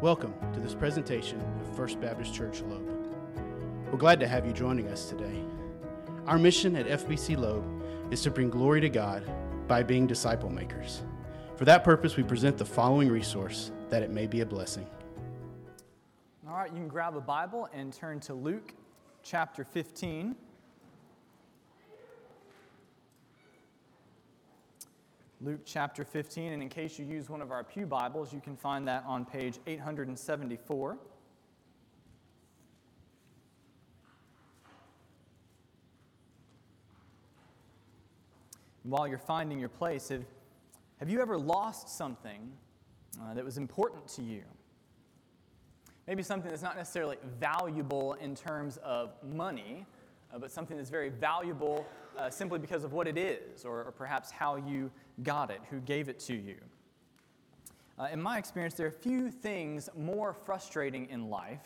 Welcome to this presentation of First Baptist Church Loeb. We're glad to have you joining us today. Our mission at FBC Loeb is to bring glory to God by being disciple makers. For that purpose, we present the following resource that it may be a blessing. All right, you can grab a Bible and turn to Luke chapter 15. Luke chapter 15, and in case you use one of our Pew Bibles, you can find that on page 874. While you're finding your place, have, have you ever lost something uh, that was important to you? Maybe something that's not necessarily valuable in terms of money, uh, but something that's very valuable uh, simply because of what it is, or, or, perhaps how you got it, who gave it to you. Uh, in my experience, there are few things more frustrating in life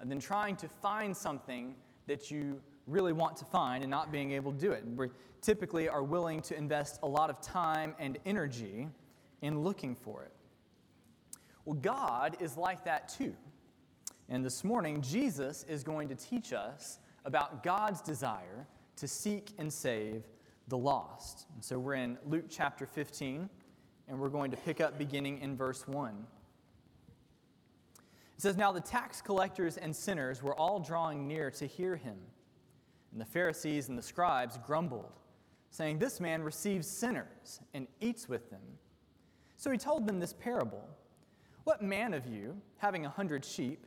uh, than trying to find something that you really want to find and not being able to do it. We typically are willing to invest a lot of time and energy in looking for it. Well, God is like that too. And this morning, Jesus is going to teach us about God's desire to seek and save the lost. And so we're in Luke chapter 15, and we're going to pick up beginning in verse 1. It says, Now the tax collectors and sinners were all drawing near to hear him. And the Pharisees and the scribes grumbled, saying, This man receives sinners and eats with them. So he told them this parable What man of you, having a hundred sheep,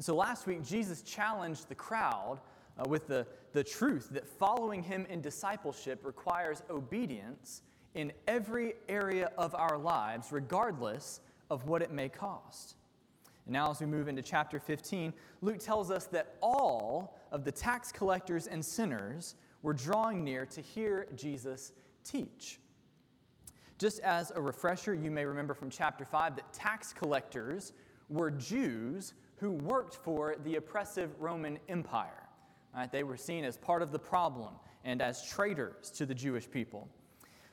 And so last week, Jesus challenged the crowd uh, with the, the truth that following him in discipleship requires obedience in every area of our lives, regardless of what it may cost. And now, as we move into chapter 15, Luke tells us that all of the tax collectors and sinners were drawing near to hear Jesus teach. Just as a refresher, you may remember from chapter 5 that tax collectors were Jews who worked for the oppressive Roman Empire. Right? They were seen as part of the problem and as traitors to the Jewish people.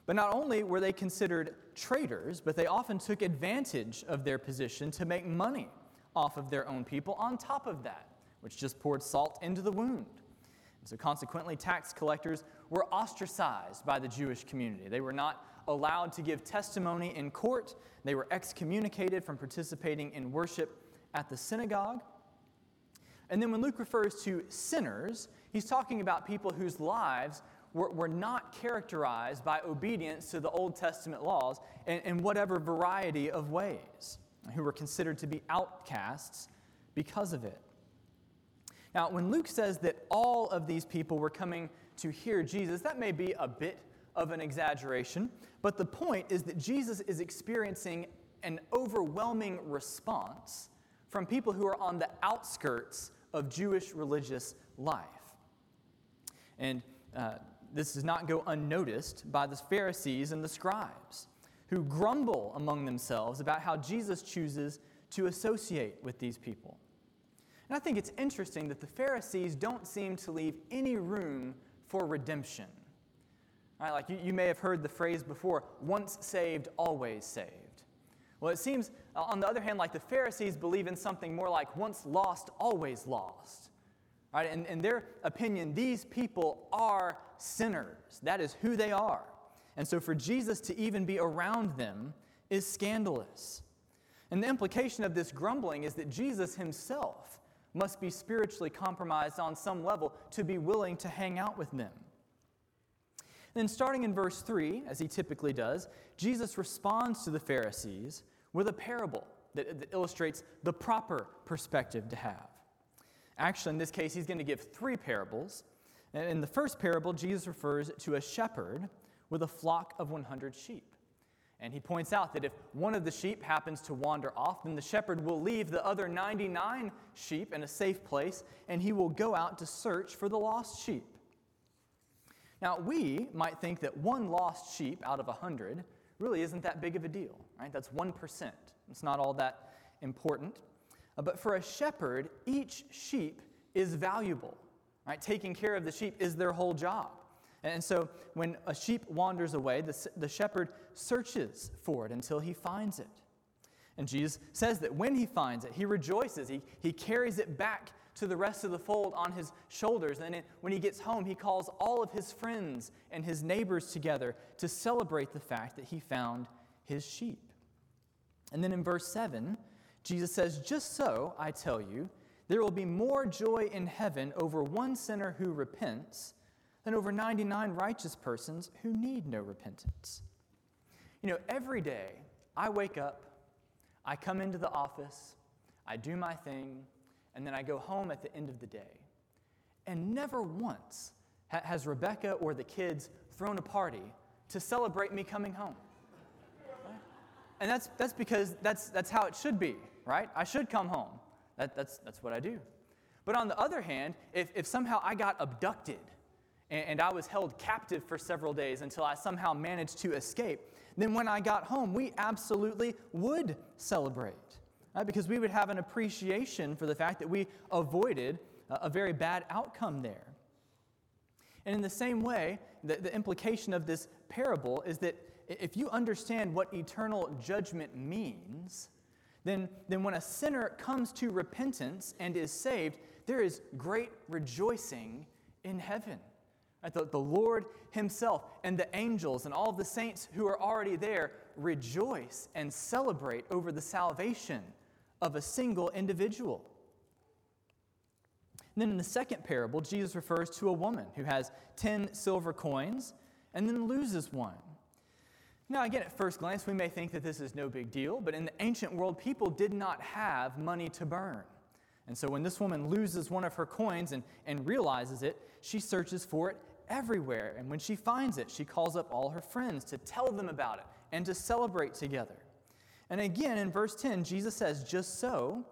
But not only were they considered traitors, but they often took advantage of their position to make money off of their own people on top of that, which just poured salt into the wound. And so, consequently, tax collectors were ostracized by the Jewish community. They were not allowed to give testimony in court, they were excommunicated from participating in worship at the synagogue. And then when Luke refers to sinners, he's talking about people whose lives were, were not characterized by obedience to the Old Testament laws in, in whatever variety of ways, who were considered to be outcasts because of it. Now, when Luke says that all of these people were coming to hear Jesus, that may be a bit of an exaggeration, but the point is that Jesus is experiencing an overwhelming response from people who are on the outskirts of Jewish religious life. And uh, this does not go unnoticed by the Pharisees and the scribes, who grumble among themselves about how Jesus chooses to associate with these people. And I think it's interesting that the Pharisees don't seem to leave any room for redemption. Right, like you, you may have heard the phrase before once saved, always saved. Well, it seems, Uh, on the other hand, like the Pharisees believe in something more like once lost, always lost. Right? And in their opinion, these people are sinners. That is who they are. And so for Jesus to even be around them is scandalous. And the implication of this grumbling is that Jesus himself must be spiritually compromised on some level to be willing to hang out with them. Then, starting in verse 3, as he typically does, Jesus responds to the Pharisees with a parable that, that illustrates the proper perspective to have. Actually, in this case, he's going to give three parables. In the first parable, Jesus refers to a shepherd with a flock of 100 sheep. And he points out that if one of the sheep happens to wander off, then the shepherd will leave the other 99 sheep in a safe place and he will go out to search for the lost sheep. Now, we might think that one lost sheep out of 100 really isn't that big of a deal, right? That's 1%. It's not all that important. Uh, but for a shepherd, each sheep is valuable, right? Taking care of the sheep is their whole job. And so when a sheep wanders away, the, the shepherd searches for it until he finds it. And Jesus says that when he finds it, he rejoices. He, he carries it back to the rest of the fold on his shoulders. And when he gets home, he calls all of his friends and his neighbors together to celebrate the fact that he found his sheep. And then in verse 7, Jesus says, Just so, I tell you, there will be more joy in heaven over one sinner who repents than over 99 righteous persons who need no repentance. You know, every day I wake up, I come into the office, I do my thing, and then I go home at the end of the day. And never once has Rebecca or the kids thrown a party to celebrate me coming home. And that's, that's because that's, that's how it should be, right? I should come home. That, that's, that's what I do. But on the other hand, if, if somehow I got abducted and, and I was held captive for several days until I somehow managed to escape, then when I got home, we absolutely would celebrate. Right? Because we would have an appreciation for the fact that we avoided a, a very bad outcome there. And in the same way, the, the implication of this parable is that if you understand what eternal judgment means, then, then when a sinner comes to repentance and is saved, there is great rejoicing in heaven. Right? The, the Lord Himself and the angels and all the saints who are already there rejoice and celebrate over the salvation of a single individual. And then in the second parable, Jesus refers to a woman who has 10 silver coins and then loses one. Now, again, at first glance, we may think that this is no big deal, but in the ancient world, people did not have money to burn. And so when this woman loses one of her coins and, and realizes it, she searches for it everywhere. And when she finds it, she calls up all her friends to tell them about it and to celebrate together. And again, in verse 10, Jesus says, Just so,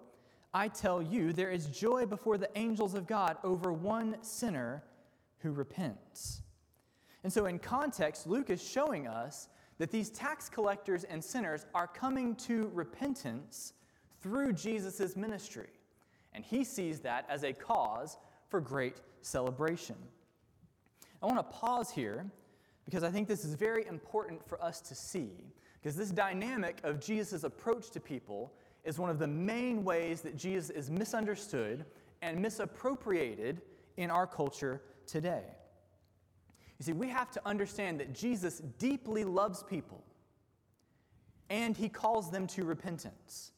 I tell you, there is joy before the angels of God over one sinner who repents. And so, in context, Luke is showing us that these tax collectors and sinners are coming to repentance through Jesus' ministry. And he sees that as a cause for great celebration. I want to pause here because I think this is very important for us to see, because this dynamic of Jesus' approach to people is one of the main ways that Jesus is misunderstood and misappropriated in our culture today. You see, we have to understand that Jesus deeply loves people and he calls them to repentance.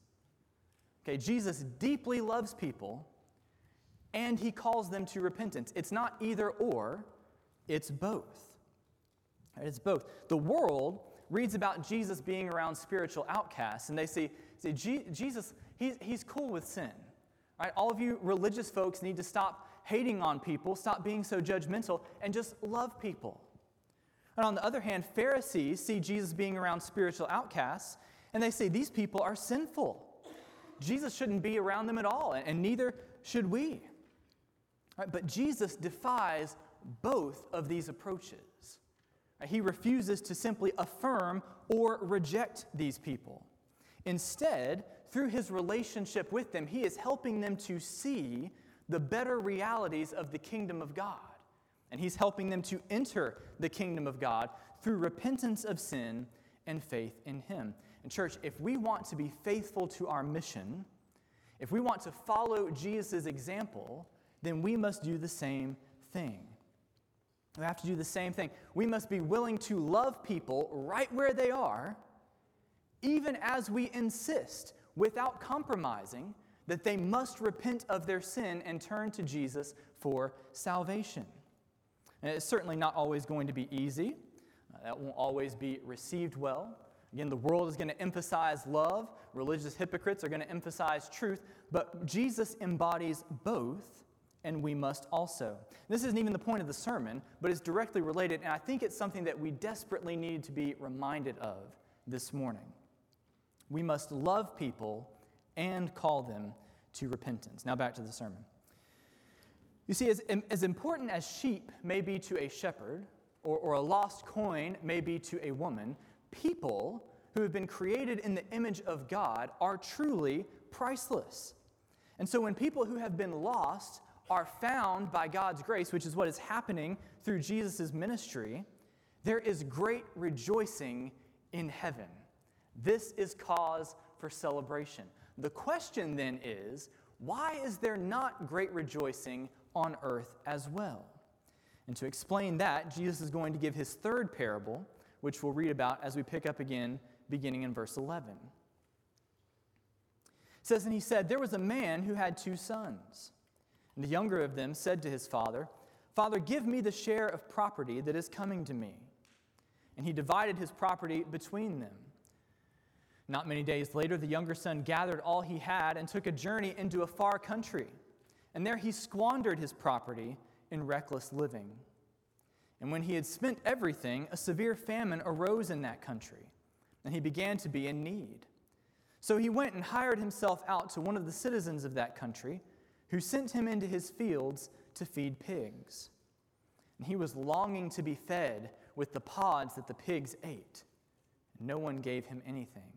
Okay, Jesus deeply loves people and he calls them to repentance. It's not either or, it's both. It's both. The world reads about Jesus being around spiritual outcasts and they say, say Jesus, he's, he's cool with sin. Right? All of you religious folks need to stop hating on people, stop being so judgmental, and just love people. And on the other hand, Pharisees see Jesus being around spiritual outcasts, and they say these people are sinful. Jesus shouldn't be around them at all, and neither should we. Right? But Jesus defies both of these approaches. He refuses to simply affirm or reject these people. Instead, through his relationship with them, he is helping them to see the better realities of the kingdom of God. And he's helping them to enter the kingdom of God through repentance of sin and faith in him. And, church, if we want to be faithful to our mission, if we want to follow Jesus' example, then we must do the same thing. We have to do the same thing. We must be willing to love people right where they are, even as we insist, without compromising, that they must repent of their sin and turn to Jesus for salvation. And it's certainly not always going to be easy. Uh, that won't always be received well. Again, the world is going to emphasize love, religious hypocrites are going to emphasize truth, but Jesus embodies both, and we must also. This isn't even the point of the sermon, but it's directly related, and I think it's something that we desperately need to be reminded of this morning. We must love people and call them to repentance. Now, back to the sermon. You see, as, as important as sheep may be to a shepherd, or, or a lost coin may be to a woman, people who have been created in the image of God are truly priceless. And so when people who have been lost are found by God's grace, which is what is happening through Jesus' ministry, there is great rejoicing in heaven. This is cause for celebration. The question then is why is there not great rejoicing on earth as well? And to explain that, Jesus is going to give his third parable, which we'll read about as we pick up again, beginning in verse 11. It says, And he said, There was a man who had two sons. And the younger of them said to his father, Father, give me the share of property that is coming to me. And he divided his property between them. Not many days later, the younger son gathered all he had and took a journey into a far country. And there he squandered his property in reckless living. And when he had spent everything, a severe famine arose in that country, and he began to be in need. So he went and hired himself out to one of the citizens of that country, who sent him into his fields to feed pigs. And he was longing to be fed with the pods that the pigs ate. No one gave him anything.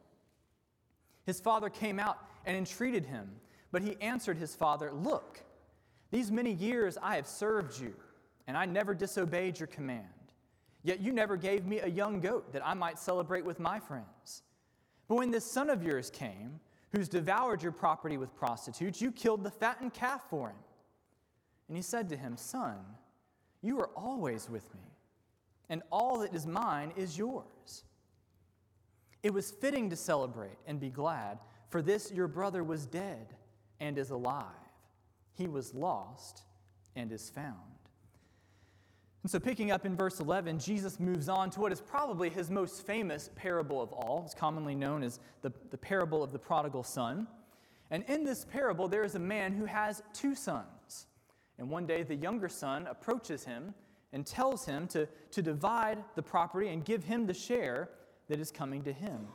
His father came out and entreated him, but he answered his father, Look, these many years I have served you, and I never disobeyed your command. Yet you never gave me a young goat that I might celebrate with my friends. But when this son of yours came, who's devoured your property with prostitutes, you killed the fattened calf for him. And he said to him, Son, you are always with me, and all that is mine is yours. It was fitting to celebrate and be glad, for this your brother was dead and is alive. He was lost and is found. And so, picking up in verse 11, Jesus moves on to what is probably his most famous parable of all. It's commonly known as the, the parable of the prodigal son. And in this parable, there is a man who has two sons. And one day, the younger son approaches him and tells him to, to divide the property and give him the share that is coming to him.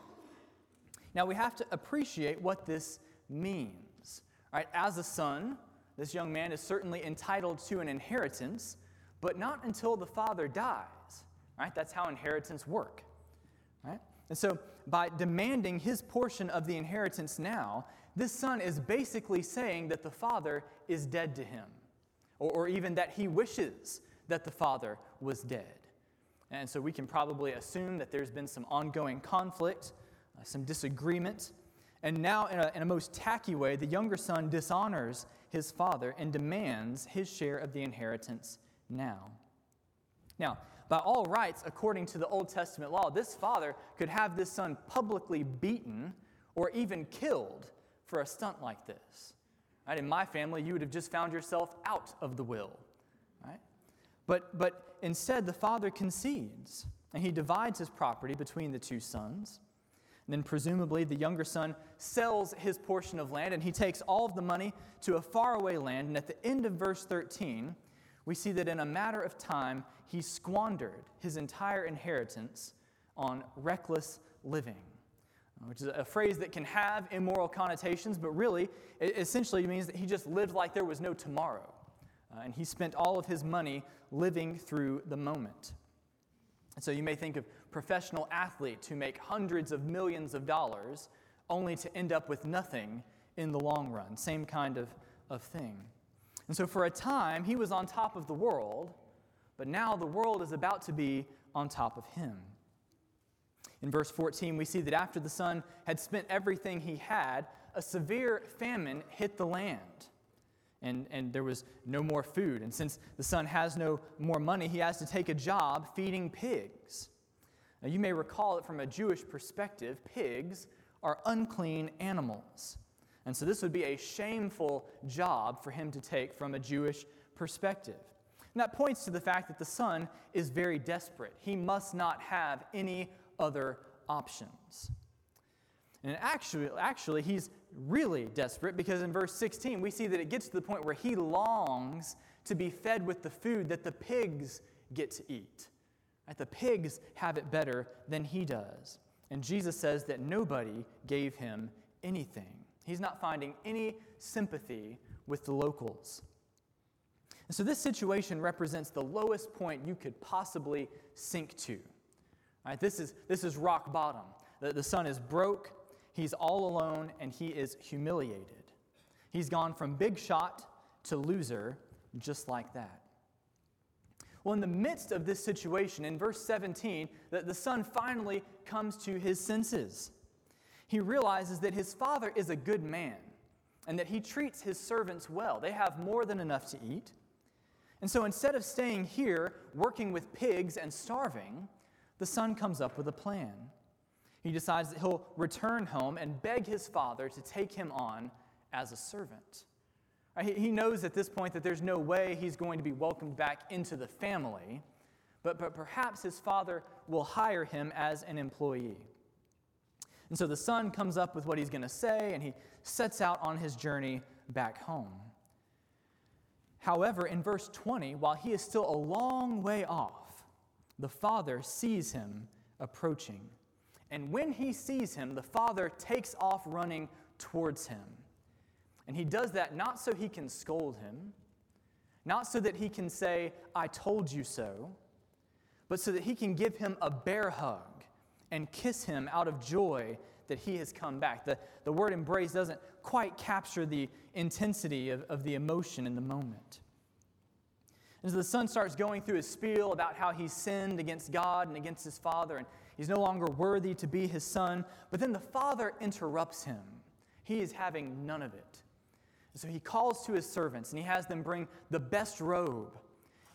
Now, we have to appreciate what this means. Right? As a son, this young man is certainly entitled to an inheritance but not until the father dies. Right? That's how inheritance work. Right? And so by demanding his portion of the inheritance now, this son is basically saying that the father is dead to him, or, or even that he wishes that the father was dead. And so we can probably assume that there's been some ongoing conflict, uh, some disagreement. And now, in a, in a most tacky way, the younger son dishonors his father and demands his share of the inheritance now. Now, by all rights, according to the Old Testament law, this father could have this son publicly beaten or even killed for a stunt like this. Right? In my family, you would have just found yourself out of the will. Right? But, but instead, the father concedes and he divides his property between the two sons. And then, presumably, the younger son sells his portion of land and he takes all of the money to a faraway land. And at the end of verse 13, we see that in a matter of time, he squandered his entire inheritance on reckless living, which is a phrase that can have immoral connotations, but really, it essentially means that he just lived like there was no tomorrow. Uh, and he spent all of his money living through the moment. And so you may think of professional athletes who make hundreds of millions of dollars only to end up with nothing in the long run. Same kind of, of thing. And so for a time, he was on top of the world, but now the world is about to be on top of him. In verse 14, we see that after the son had spent everything he had, a severe famine hit the land. And, and there was no more food. And since the son has no more money, he has to take a job feeding pigs. Now, you may recall it from a Jewish perspective pigs are unclean animals. And so this would be a shameful job for him to take from a Jewish perspective. And that points to the fact that the son is very desperate. He must not have any other options. And actually, actually, he's really desperate because in verse 16 we see that it gets to the point where he longs to be fed with the food that the pigs get to eat. Right? The pigs have it better than he does. And Jesus says that nobody gave him anything. He's not finding any sympathy with the locals. And so this situation represents the lowest point you could possibly sink to. Right, this, is, this is rock bottom. The, the son is broke, he's all alone, and he is humiliated. He's gone from big shot to loser just like that. Well, in the midst of this situation, in verse 17, that the son finally comes to his senses he realizes that his father is a good man and that he treats his servants well. They have more than enough to eat. And so instead of staying here working with pigs and starving, the son comes up with a plan. He decides that he'll return home and beg his father to take him on as a servant. Uh, he knows at this point that there's no way he's going to be welcomed back into the family, but, but perhaps his father will hire him as an employee. And so the son comes up with what he's going to say, and he sets out on his journey back home. However, in verse 20, while he is still a long way off, the father sees him approaching. And when he sees him, the father takes off running towards him. And he does that not so he can scold him, not so that he can say, I told you so, but so that he can give him a bear hug and kiss him out of joy that he has come back. The, the word embrace doesn't quite capture the intensity of, of the emotion in the moment. And as the son starts going through his spiel about how he sinned against God and against his father, and he's no longer worthy to be his son, but then the father interrupts him. He is having none of it. And so he calls to his servants and he has them bring the best robe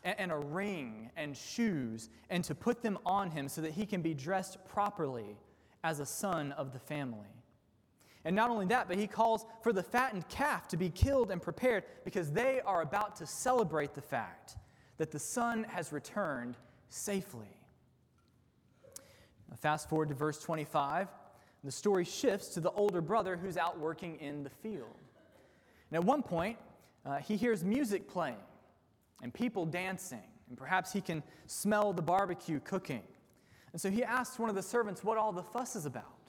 and, and a ring and shoes and to put them on him so that he can be dressed properly as a son of the family. And not only that, but he calls for the fattened calf to be killed and prepared because they are about to celebrate the fact that the son has returned safely. Now, fast forward to verse 25. The story shifts to the older brother who's out working in the field. And at one point, uh, he hears music playing and people dancing, and perhaps he can smell the barbecue cooking. And so he asks one of the servants what all the fuss is about.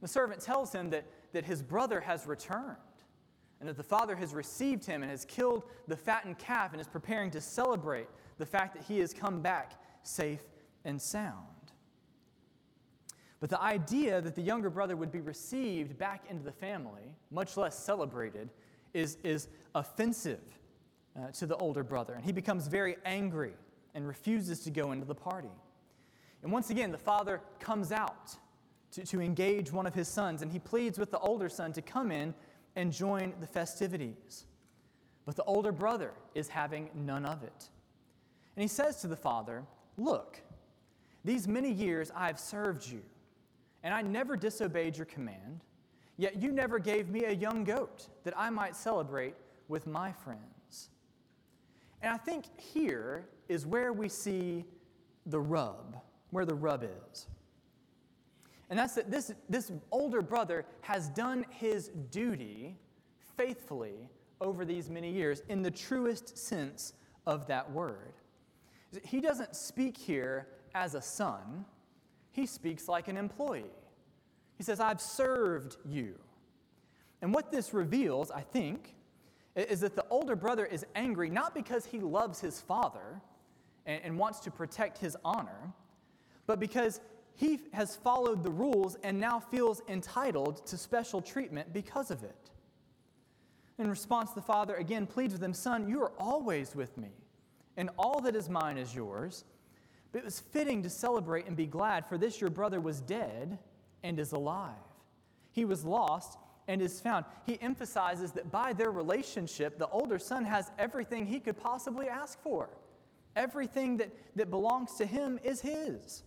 The servant tells him that, that his brother has returned and that the father has received him and has killed the fattened calf and is preparing to celebrate the fact that he has come back safe and sound. But the idea that the younger brother would be received back into the family, much less celebrated, is, is offensive uh, to the older brother, and he becomes very angry and refuses to go into the party. And once again, the father comes out to, to engage one of his sons, and he pleads with the older son to come in and join the festivities. But the older brother is having none of it. And he says to the father, Look, these many years I have served you, and I never disobeyed your command, yet you never gave me a young goat that I might celebrate with my friends. And I think here is where we see the rub, where the rub is. And that's that this, this older brother has done his duty faithfully over these many years in the truest sense of that word. He doesn't speak here as a son, he speaks like an employee. He says, I've served you. And what this reveals, I think, is that the older brother is angry not because he loves his father and, and wants to protect his honor, but because he has followed the rules and now feels entitled to special treatment because of it. In response, the father again pleads with him Son, you are always with me, and all that is mine is yours. But it was fitting to celebrate and be glad, for this your brother was dead and is alive. He was lost and is found. He emphasizes that by their relationship, the older son has everything he could possibly ask for. Everything that, that belongs to him is his.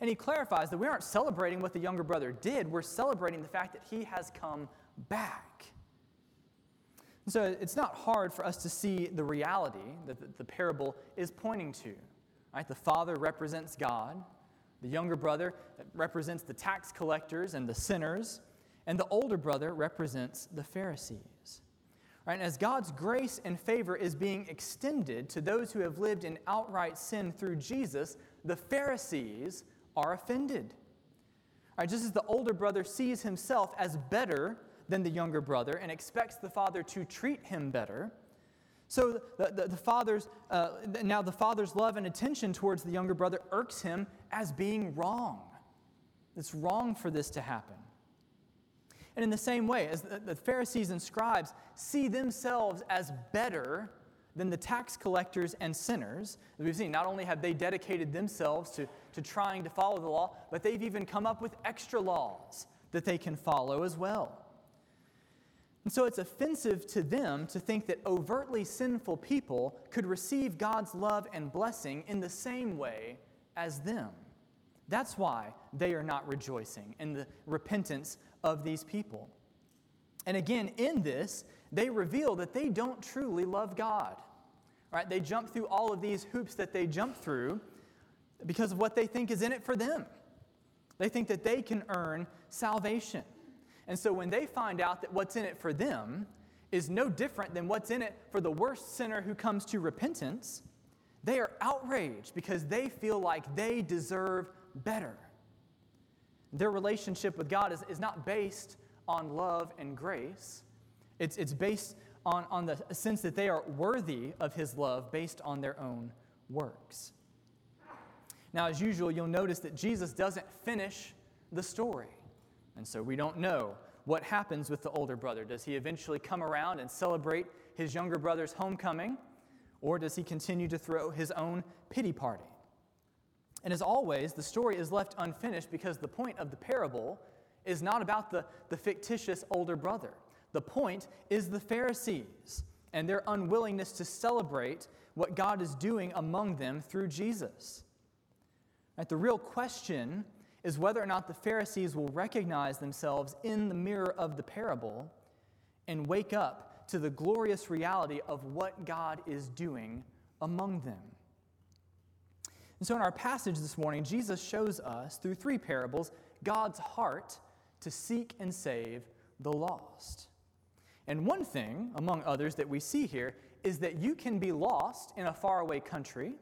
And he clarifies that we aren't celebrating what the younger brother did, we're celebrating the fact that he has come back. And so it's not hard for us to see the reality that the, parable is pointing to. Right? The father represents God, the younger brother represents the tax collectors and the sinners, and the older brother represents the Pharisees. Right? And as God's grace and favor is being extended to those who have lived in outright sin through Jesus, the Pharisees are offended. Right, just as the older brother sees himself as better than the younger brother and expects the father to treat him better, so the, the, the father's, uh, now the father's love and attention towards the younger brother irks him as being wrong. It's wrong for this to happen. And in the same way, as the, the Pharisees and scribes see themselves as better than the tax collectors and sinners, as we've seen, not only have they dedicated themselves to, to trying to follow the law, but they've even come up with extra laws that they can follow as well. And so it's offensive to them to think that overtly sinful people could receive God's love and blessing in the same way as them. That's why they are not rejoicing in the repentance of these people. And again, in this, they reveal that they don't truly love God. Right? They jump through all of these hoops that they jump through because of what they think is in it for them. They think that they can earn salvation. And so when they find out that what's in it for them is no different than what's in it for the worst sinner who comes to repentance, they are outraged because they feel like they deserve better. Their relationship with God is, is not based on love and grace, it's, it's based on, on the sense that they are worthy of His love based on their own works. Now, as usual, you'll notice that Jesus doesn't finish the story. And so we don't know what happens with the older brother. Does he eventually come around and celebrate his younger brother's homecoming? Or does he continue to throw his own pity party? And as always, the story is left unfinished because the point of the parable is not about the, the fictitious older brother. The point is the Pharisees and their unwillingness to celebrate what God is doing among them through Jesus. Right, the real question is whether or not the Pharisees will recognize themselves in the mirror of the parable and wake up to the glorious reality of what God is doing among them. And so, in our passage this morning, Jesus shows us through three parables God's heart to seek and save the lost. And one thing, among others, that we see here is that you can be lost in a faraway country,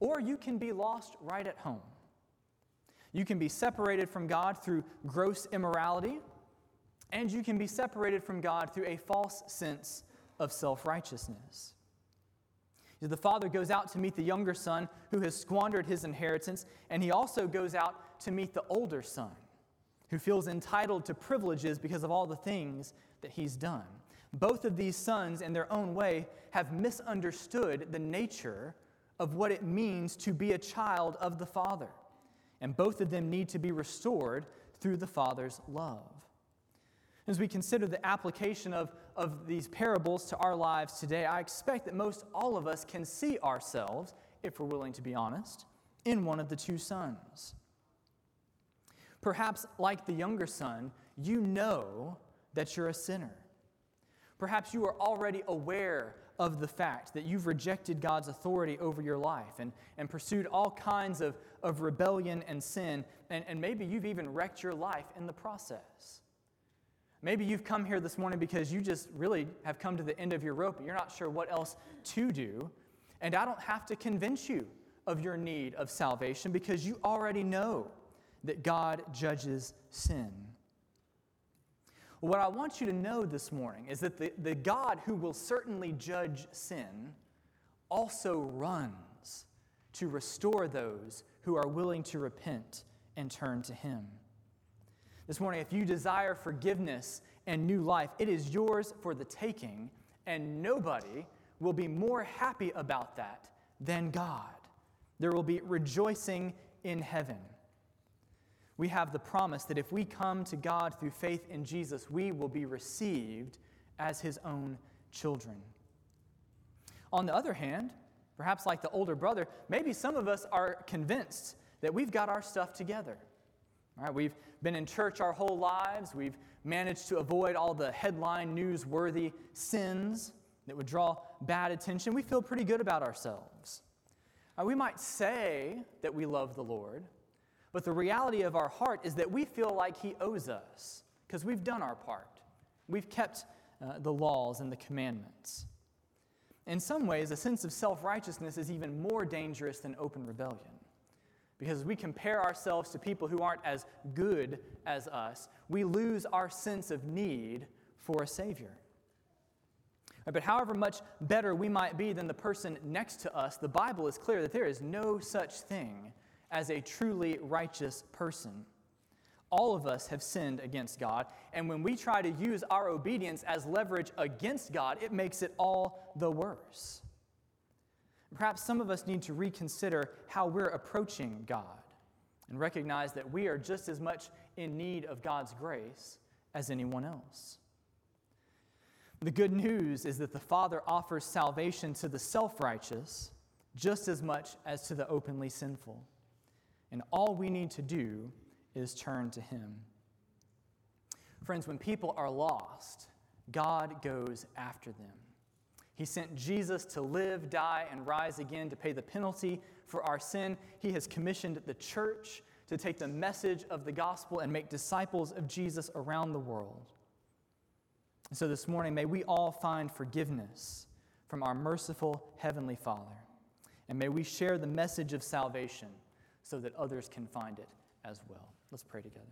or you can be lost right at home. You can be separated from God through gross immorality, and you can be separated from God through a false sense of self righteousness. The father goes out to meet the younger son who has squandered his inheritance, and he also goes out to meet the older son who feels entitled to privileges because of all the things that he's done. Both of these sons, in their own way, have misunderstood the nature of what it means to be a child of the Father. and both of them need to be restored through the Father's love. As we consider the application of, of these parables to our lives today, I expect that most all of us can see ourselves, if we're willing to be honest, in one of the two sons. Perhaps, like the younger son, you know that you're a sinner. Perhaps you are already aware of the fact that you've rejected God's authority over your life and, and pursued all kinds of, of rebellion and sin, and, and maybe you've even wrecked your life in the process. Maybe you've come here this morning because you just really have come to the end of your rope you're not sure what else to do. And I don't have to convince you of your need of salvation because you already know that God judges sin. What I want you to know this morning is that the, the God who will certainly judge sin also runs to restore those who are willing to repent and turn to Him. This morning, if you desire forgiveness and new life, it is yours for the taking, and nobody will be more happy about that than God. There will be rejoicing in heaven. We have the promise that if we come to God through faith in Jesus, we will be received as his own children. On the other hand, perhaps like the older brother, maybe some of us are convinced that we've got our stuff together. Right, we've been in church our whole lives. We've managed to avoid all the headline newsworthy sins that would draw bad attention. We feel pretty good about ourselves. Uh, we might say that we love the Lord, but the reality of our heart is that we feel like He owes us because we've done our part. We've kept uh, the laws and the commandments. In some ways, a sense of self righteousness is even more dangerous than open rebellion. Because we compare ourselves to people who aren't as good as us, we lose our sense of need for a Savior. But however much better we might be than the person next to us, the Bible is clear that there is no such thing as a truly righteous person. All of us have sinned against God, and when we try to use our obedience as leverage against God, it makes it all the worse. Perhaps some of us need to reconsider how we're approaching God and recognize that we are just as much in need of God's grace as anyone else. The good news is that the Father offers salvation to the self righteous just as much as to the openly sinful. And all we need to do is turn to Him. Friends, when people are lost, God goes after them. He sent Jesus to live, die, and rise again to pay the penalty for our sin. He has commissioned the church to take the message of the gospel and make disciples of Jesus around the world. so this morning, may we all find forgiveness from our merciful Heavenly Father. And may we share the message of salvation so that others can find it as well. Let's pray together.